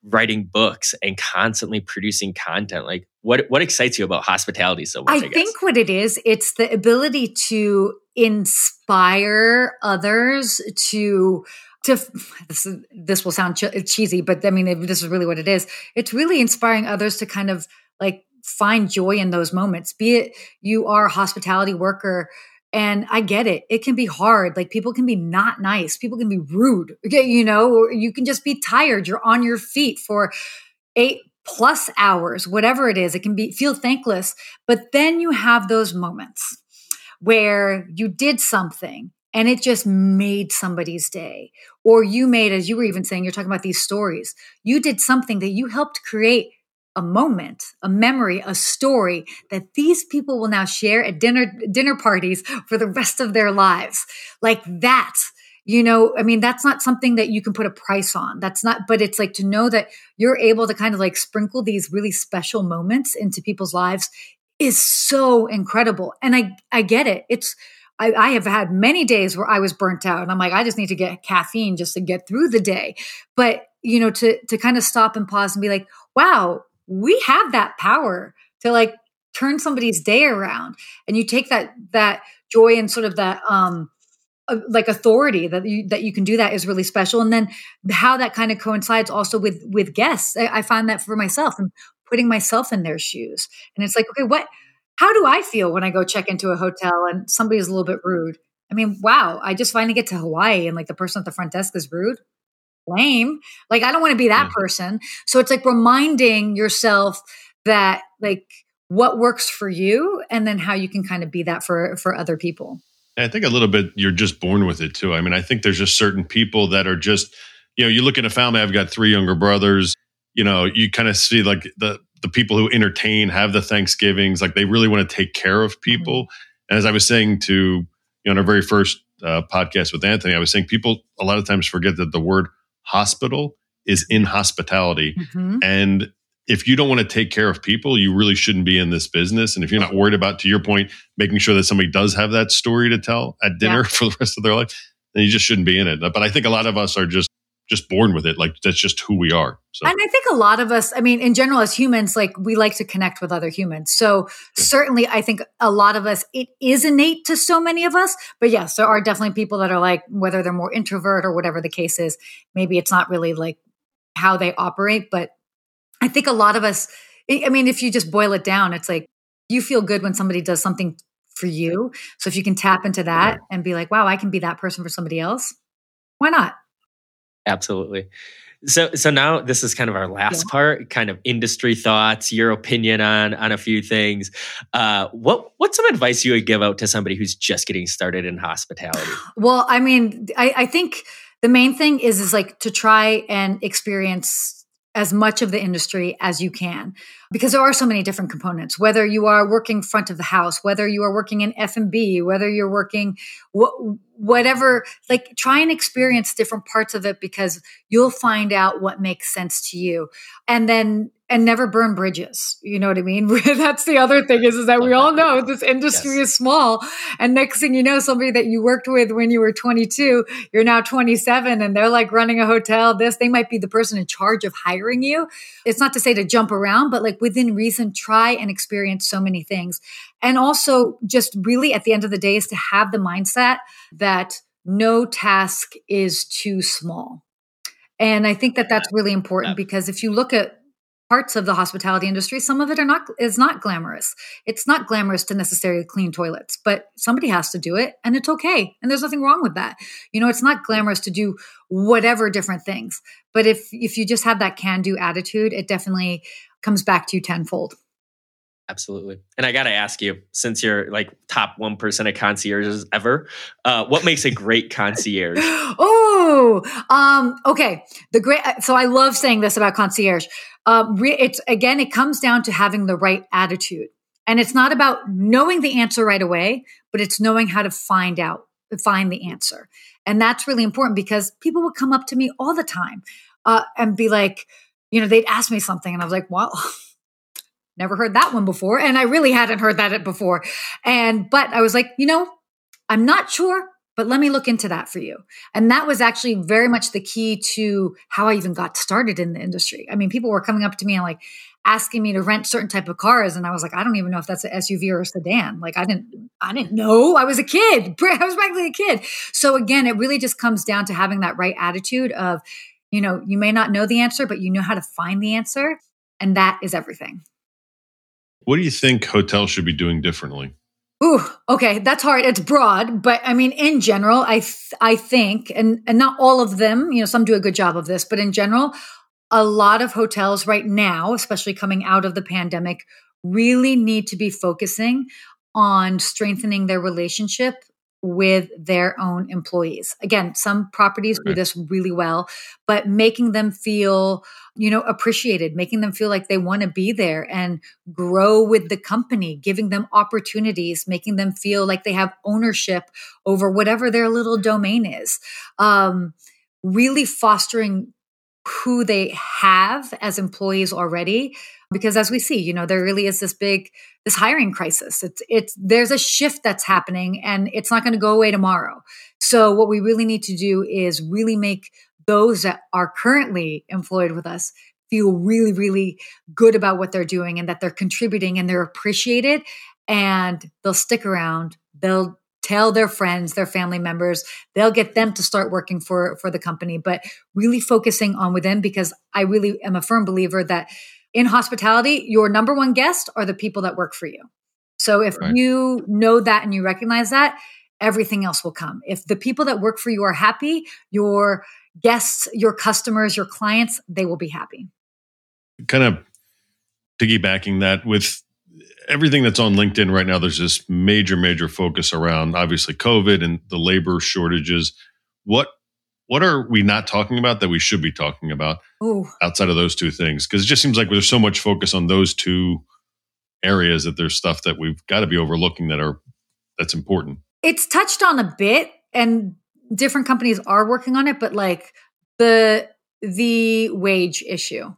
writing books and constantly producing content? Like what what excites you about hospitality so much i, I think what it is it's the ability to inspire others to to this this will sound ch- cheesy but i mean this is really what it is it's really inspiring others to kind of like find joy in those moments be it you are a hospitality worker and i get it it can be hard like people can be not nice people can be rude you know or you can just be tired you're on your feet for eight plus hours whatever it is it can be feel thankless but then you have those moments where you did something and it just made somebody's day or you made as you were even saying you're talking about these stories you did something that you helped create a moment, a memory, a story that these people will now share at dinner dinner parties for the rest of their lives. Like that. You know, I mean, that's not something that you can put a price on. That's not, but it's like to know that you're able to kind of like sprinkle these really special moments into people's lives is so incredible. And I, I get it. It's, I, I, have had many days where I was burnt out and I'm like, I just need to get caffeine just to get through the day. But, you know, to, to kind of stop and pause and be like, wow, we have that power to like turn somebody's day around. And you take that that joy and sort of that um uh, like authority that you that you can do that is really special. And then how that kind of coincides also with with guests. I, I find that for myself and putting myself in their shoes. And it's like okay what how do i feel when i go check into a hotel and somebody's a little bit rude? I mean wow i just finally get to hawaii and like the person at the front desk is rude lame. Like I don't want to be that yeah. person. So it's like reminding yourself that like what works for you and then how you can kind of be that for for other people. I think a little bit you're just born with it too. I mean, I think there's just certain people that are just, you know, you look at a family, I've got three younger brothers, you know, you kind of see like the the people who entertain, have the Thanksgivings, like they really want to take care of people. Mm-hmm. And as I was saying to, you know, in our very first uh, podcast with Anthony, I was saying people a lot of times forget that the word hospital is in hospitality. Mm-hmm. And if you don't want to take care of people, you really shouldn't be in this business. And if you're not worried about, to your point, making sure that somebody does have that story to tell at dinner yeah. for the rest of their life, then you just shouldn't be in it. But I think a lot of us are just just born with it. Like that's just who we are. So. And I think a lot of us, I mean, in general, as humans, like we like to connect with other humans. So yeah. certainly, I think a lot of us, it is innate to so many of us. But yes, there are definitely people that are like, whether they're more introvert or whatever the case is, maybe it's not really like how they operate. But I think a lot of us, I mean, if you just boil it down, it's like you feel good when somebody does something for you. So if you can tap into that and be like, wow, I can be that person for somebody else, why not? Absolutely. So so now this is kind of our last yeah. part, kind of industry thoughts, your opinion on on a few things. Uh, what what's some advice you would give out to somebody who's just getting started in hospitality? Well, I mean, I, I think the main thing is is like to try and experience as much of the industry as you can because there are so many different components whether you are working front of the house whether you are working in f&b whether you're working wh- whatever like try and experience different parts of it because you'll find out what makes sense to you and then and never burn bridges. You know what I mean? That's the other thing is, is that we all know this industry yes. is small. And next thing you know, somebody that you worked with when you were 22, you're now 27 and they're like running a hotel. This, they might be the person in charge of hiring you. It's not to say to jump around, but like within reason, try and experience so many things. And also just really at the end of the day is to have the mindset that no task is too small. And I think that that's really important because if you look at parts of the hospitality industry some of it are not is not glamorous it's not glamorous to necessarily clean toilets but somebody has to do it and it's okay and there's nothing wrong with that you know it's not glamorous to do whatever different things but if if you just have that can do attitude it definitely comes back to you tenfold Absolutely. And I got to ask you, since you're like top 1% of concierges ever, uh, what makes a great concierge? oh, um, okay. The great, so I love saying this about concierge. Um, re- it's again, it comes down to having the right attitude. And it's not about knowing the answer right away, but it's knowing how to find out, find the answer. And that's really important because people will come up to me all the time uh, and be like, you know, they'd ask me something, and I was like, well, never heard that one before. And I really hadn't heard that before. And, but I was like, you know, I'm not sure, but let me look into that for you. And that was actually very much the key to how I even got started in the industry. I mean, people were coming up to me and like asking me to rent certain type of cars. And I was like, I don't even know if that's an SUV or a sedan. Like I didn't, I didn't know. I was a kid. I was practically a kid. So again, it really just comes down to having that right attitude of, you know, you may not know the answer, but you know how to find the answer. And that is everything. What do you think hotels should be doing differently? Ooh, okay, that's hard. It's broad, but I mean, in general, I th- I think, and and not all of them. You know, some do a good job of this, but in general, a lot of hotels right now, especially coming out of the pandemic, really need to be focusing on strengthening their relationship with their own employees. Again, some properties do this really well, but making them feel, you know, appreciated, making them feel like they want to be there and grow with the company, giving them opportunities, making them feel like they have ownership over whatever their little domain is. Um, really fostering who they have as employees already because as we see you know there really is this big this hiring crisis. It's it's there's a shift that's happening and it's not going to go away tomorrow. So what we really need to do is really make those that are currently employed with us feel really really good about what they're doing and that they're contributing and they're appreciated. And they'll stick around. They'll tell their friends their family members. They'll get them to start working for for the company but really focusing on within because i really am a firm believer that in hospitality your number one guest are the people that work for you so if right. you know that and you recognize that everything else will come if the people that work for you are happy your guests your customers your clients they will be happy kind of piggybacking that with everything that's on LinkedIn right now, there's this major, major focus around obviously COVID and the labor shortages. What what are we not talking about that we should be talking about Ooh. outside of those two things? Because it just seems like there's so much focus on those two areas that there's stuff that we've got to be overlooking that are that's important. It's touched on a bit, and different companies are working on it, but like the the wage issue,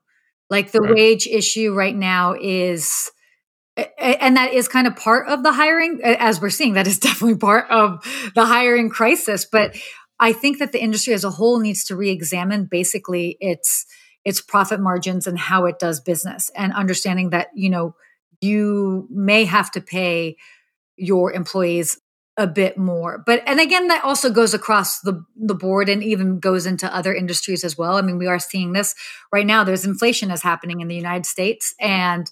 like the right. wage issue right now is and that is kind of part of the hiring as we're seeing that is definitely part of the hiring crisis but i think that the industry as a whole needs to re-examine basically its its profit margins and how it does business and understanding that you know you may have to pay your employees a bit more. But and again, that also goes across the the board and even goes into other industries as well. I mean, we are seeing this right now. There's inflation is happening in the United States, and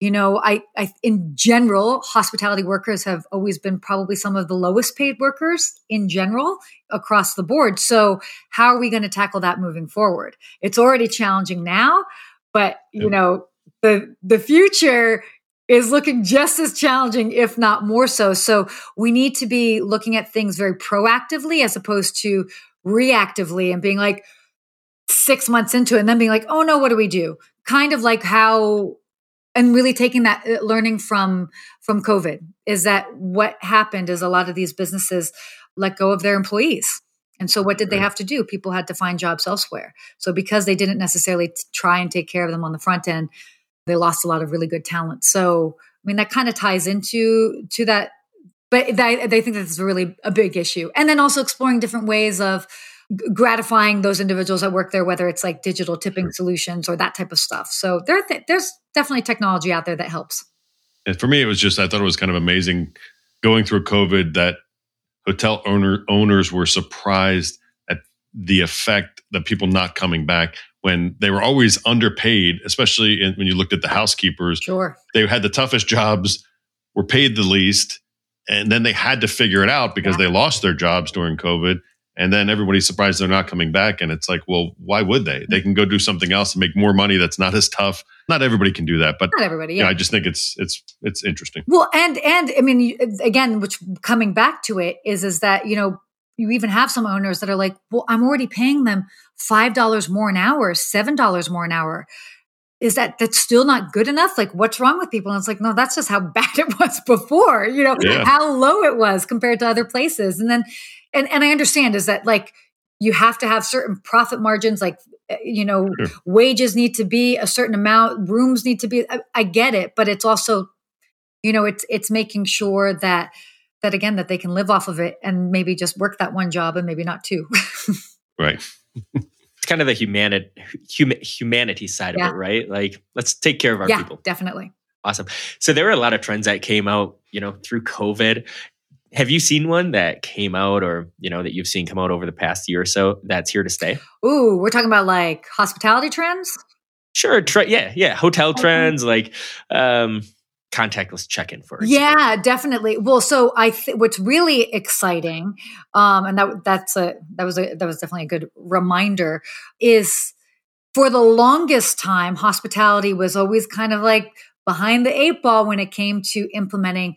you know, I, I in general, hospitality workers have always been probably some of the lowest paid workers in general across the board. So, how are we going to tackle that moving forward? It's already challenging now, but you know, the the future is looking just as challenging, if not more so. So we need to be looking at things very proactively as opposed to reactively and being like six months into it and then being like, oh no, what do we do? Kind of like how and really taking that uh, learning from from covid is that what happened is a lot of these businesses let go of their employees and so what did they have to do people had to find jobs elsewhere so because they didn't necessarily try and take care of them on the front end they lost a lot of really good talent. So, I mean, that kind of ties into to that. But they, they think that's really a big issue. And then also exploring different ways of gratifying those individuals that work there, whether it's like digital tipping sure. solutions or that type of stuff. So there, th- there's definitely technology out there that helps. And for me, it was just I thought it was kind of amazing going through COVID that hotel owner owners were surprised at the effect that people not coming back when they were always underpaid, especially in, when you looked at the housekeepers. Sure. They had the toughest jobs, were paid the least, and then they had to figure it out because yeah. they lost their jobs during COVID. And then everybody's surprised they're not coming back. And it's like, well, why would they? They can go do something else and make more money that's not as tough. Not everybody can do that, but not everybody. Yeah. You know, I just think it's it's it's interesting. Well, and and I mean, again, which coming back to it is is that you know you even have some owners that are like, well, I'm already paying them $5 more an hour, $7 more an hour. Is that that's still not good enough? Like, what's wrong with people? And it's like, no, that's just how bad it was before, you know, yeah. how low it was compared to other places. And then, and, and I understand is that like you have to have certain profit margins, like, eh, you know, sure. wages need to be a certain amount, rooms need to be, I, I get it, but it's also, you know, it's, it's making sure that, that again that they can live off of it and maybe just work that one job and maybe not two. Right. It's kind of the humanity hum, humanity side yeah. of it right? Like let's take care of our yeah, people. definitely. Awesome. So there were a lot of trends that came out you know through covid have you seen one that came out or you know that you've seen come out over the past year or so that's here to stay? Ooh we're talking about like hospitality trends? Sure tra- yeah yeah hotel trends like um contactless check-in for example. yeah definitely. Well so i th- what's really exciting um and that that's a that was a that was definitely a good reminder is for the longest time hospitality was always kind of like behind the eight ball when it came to implementing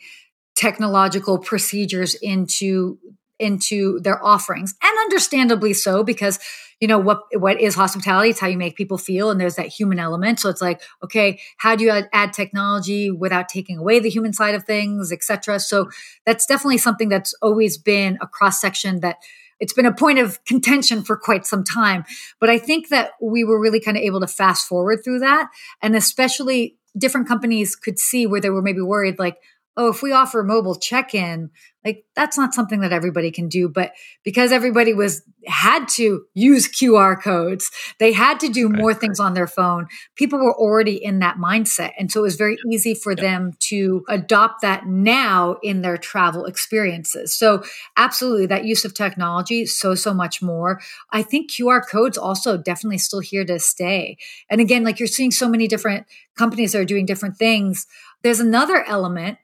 technological procedures into into their offerings. And understandably so because you know what what is hospitality? It's how you make people feel and there's that human element. So it's like okay how do you add, add technology without taking away the human side of things etc so that's definitely something that's always been a cross section that it's been a point of contention for quite some time. But i think that we were really kind of able to fast forward through that and especially different companies could see where they were maybe worried like oh if we offer mobile check-in like that's not something that everybody can do but because everybody was had to use qr codes they had to do more things on their phone people were already in that mindset. And so it was very easy for them to adopt that now in their travel experiences. So absolutely that use of technology so so much more. I think qr codes also definitely still here to stay. And again like you're seeing so many different companies that are doing different things. There's another element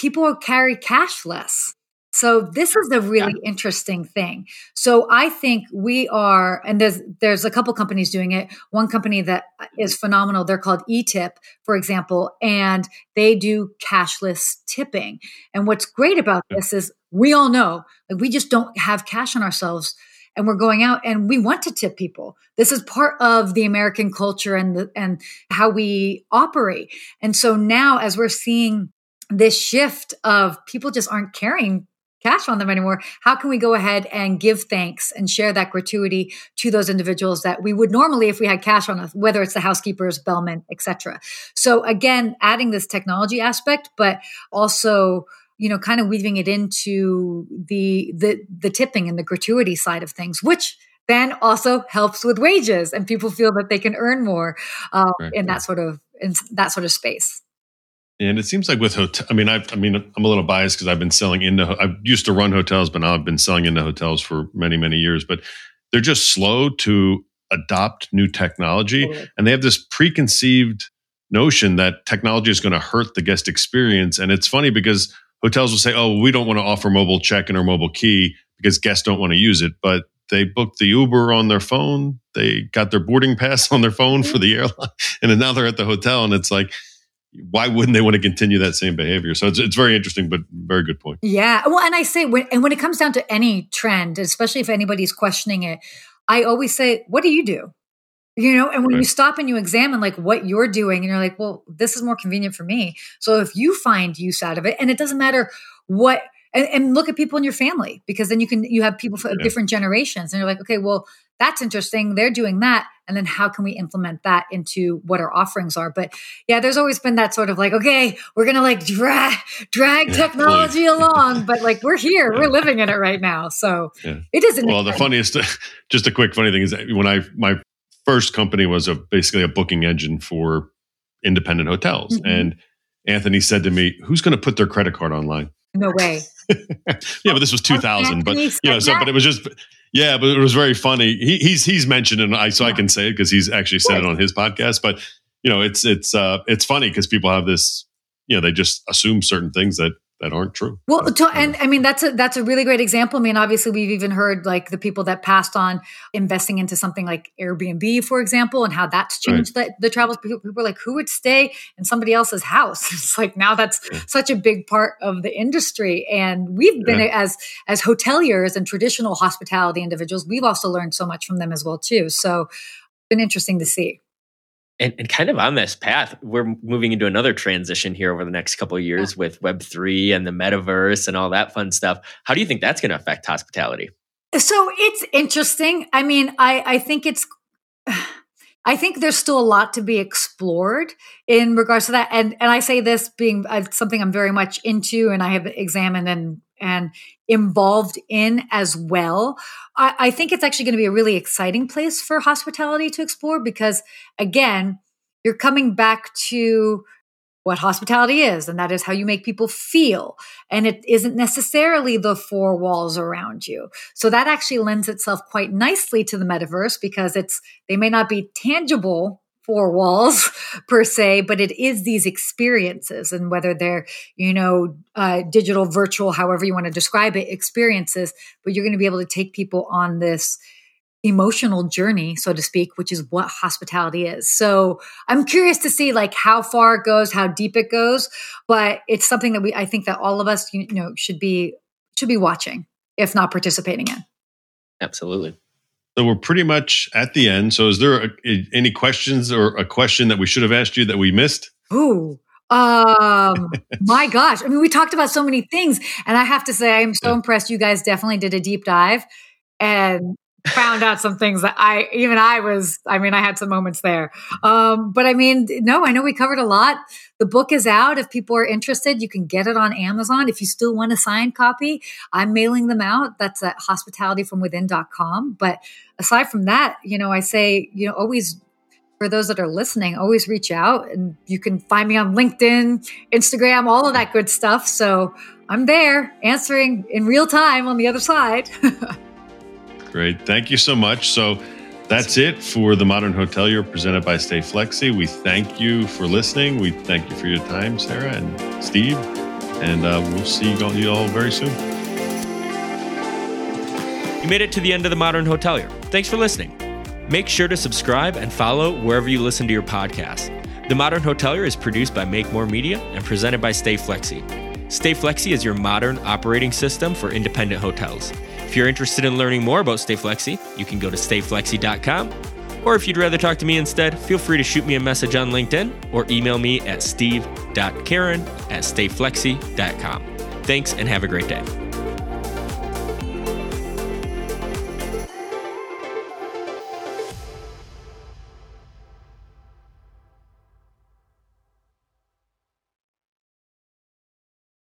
people carry cash less. So this is a really yeah. interesting thing. So I think we are, and there's there's a couple companies doing it. One company that is phenomenal. They're called eTip, for example, and they do cashless tipping. And what's great about this is we all know like we just don't have cash on ourselves and we're going out and we want to tip people. This is part of the American culture and the, and how we operate. And so now as we're seeing this shift of people just aren't carrying cash on them anymore. How can we go ahead and give thanks and share that gratuity to those individuals that we would normally if we had cash on us whether it's the housekeepers bellman etc so again adding this technology aspect but also you know, kind of weaving it into the the the tipping and the gratuity side of things, which then also helps with wages and people feel that they can earn more uh, right, in that sort of in that sort of space. And it seems like with hotel, I mean, I, I mean, I'm a little biased because I've been selling into. I used to run hotels, but now I've been selling into hotels for many, many years. But they're just slow to adopt new technology, totally. and they have this preconceived notion that technology is going to hurt the guest experience. And it's funny because hotels will say, "Oh, we don't want to offer mobile check-in or mobile key because guests don't want to use it." But they booked the Uber on their phone. They got their boarding pass on their phone for the airline, and now they're at the hotel, and it's like. Why wouldn't they want to continue that same behavior? So it's, it's very interesting, but very good point. Yeah. Well, and I say, when, and when it comes down to any trend, especially if anybody's questioning it, I always say, what do you do? you know and when right. you stop and you examine like what you're doing and you're like well this is more convenient for me so if you find use out of it and it doesn't matter what and, and look at people in your family because then you can you have people from yeah. different generations and you're like okay well that's interesting they're doing that and then how can we implement that into what our offerings are but yeah there's always been that sort of like okay we're gonna like drag drag technology along but like we're here yeah. we're living in it right now so it isn't well the funniest just a quick funny thing is that when i my first company was a basically a booking engine for independent hotels. Mm-hmm. And Anthony said to me, "Who's going to put their credit card online?" No way. yeah, but this was 2000. But you know, so but it was just yeah, but it was very funny. He, he's he's mentioned and I so. I can say it because he's actually said it on his podcast. But you know, it's it's uh it's funny because people have this you know they just assume certain things that that aren't true. Well, to, and I mean that's a that's a really great example. I mean, obviously we've even heard like the people that passed on investing into something like Airbnb, for example, and how that's changed right. the, the travels. People, were like, who would stay in somebody else's house? It's like now that's yeah. such a big part of the industry, and we've been yeah. as as hoteliers and traditional hospitality individuals, we've also learned so much from them as well too. So, been interesting to see and, and, kind of on this path, we're moving into another transition here over the next couple of years yeah. with Web three and the metaverse and all that fun stuff. How do you think that's going to affect hospitality? So it's interesting. I mean, I I think it's. I think there's still a lot to be explored in regards to that, and and I say this being uh, something I'm very much into, and I have examined and and involved in as well. I, I think it's actually going to be a really exciting place for hospitality to explore because, again, you're coming back to what hospitality is, and that is how you make people feel. And it isn't necessarily the four walls around you. So that actually lends itself quite nicely to the metaverse because it's, they may not be tangible four walls per se, but it is these experiences and whether they're, you know, uh, digital, virtual, however you want to describe it, experiences, but you're going to be able to take people on this emotional journey, so to speak, which is what hospitality is. So I'm curious to see like how far it goes, how deep it goes, but it's something that we, I think that all of us, you know, should be, should be watching, if not participating in. Absolutely. So we're pretty much at the end. So is there a, a, any questions or a question that we should have asked you that we missed? Ooh. Um, my gosh. I mean, we talked about so many things and I have to say, I'm so yeah. impressed. You guys definitely did a deep dive and found out some things that I, even I was, I mean, I had some moments there. Um, but I mean, no, I know we covered a lot. The book is out. If people are interested, you can get it on Amazon. If you still want a signed copy, I'm mailing them out. That's at hospitalityfromwithin.com. But aside from that, you know, I say, you know, always for those that are listening, always reach out and you can find me on LinkedIn, Instagram, all of that good stuff. So I'm there answering in real time on the other side. Great. Thank you so much. So that's it for the Modern Hotelier presented by Stayflexi. We thank you for listening. We thank you for your time, Sarah and Steve. And uh, we'll see you all very soon. You made it to the end of the Modern Hotelier. Thanks for listening. Make sure to subscribe and follow wherever you listen to your podcast. The Modern Hotelier is produced by Make More Media and presented by Stayflexi. Stay Flexi is your modern operating system for independent hotels. If you're interested in learning more about Stayflexi, you can go to stayflexi.com. Or if you'd rather talk to me instead, feel free to shoot me a message on LinkedIn or email me at steve.karen at stayflexi.com. Thanks and have a great day.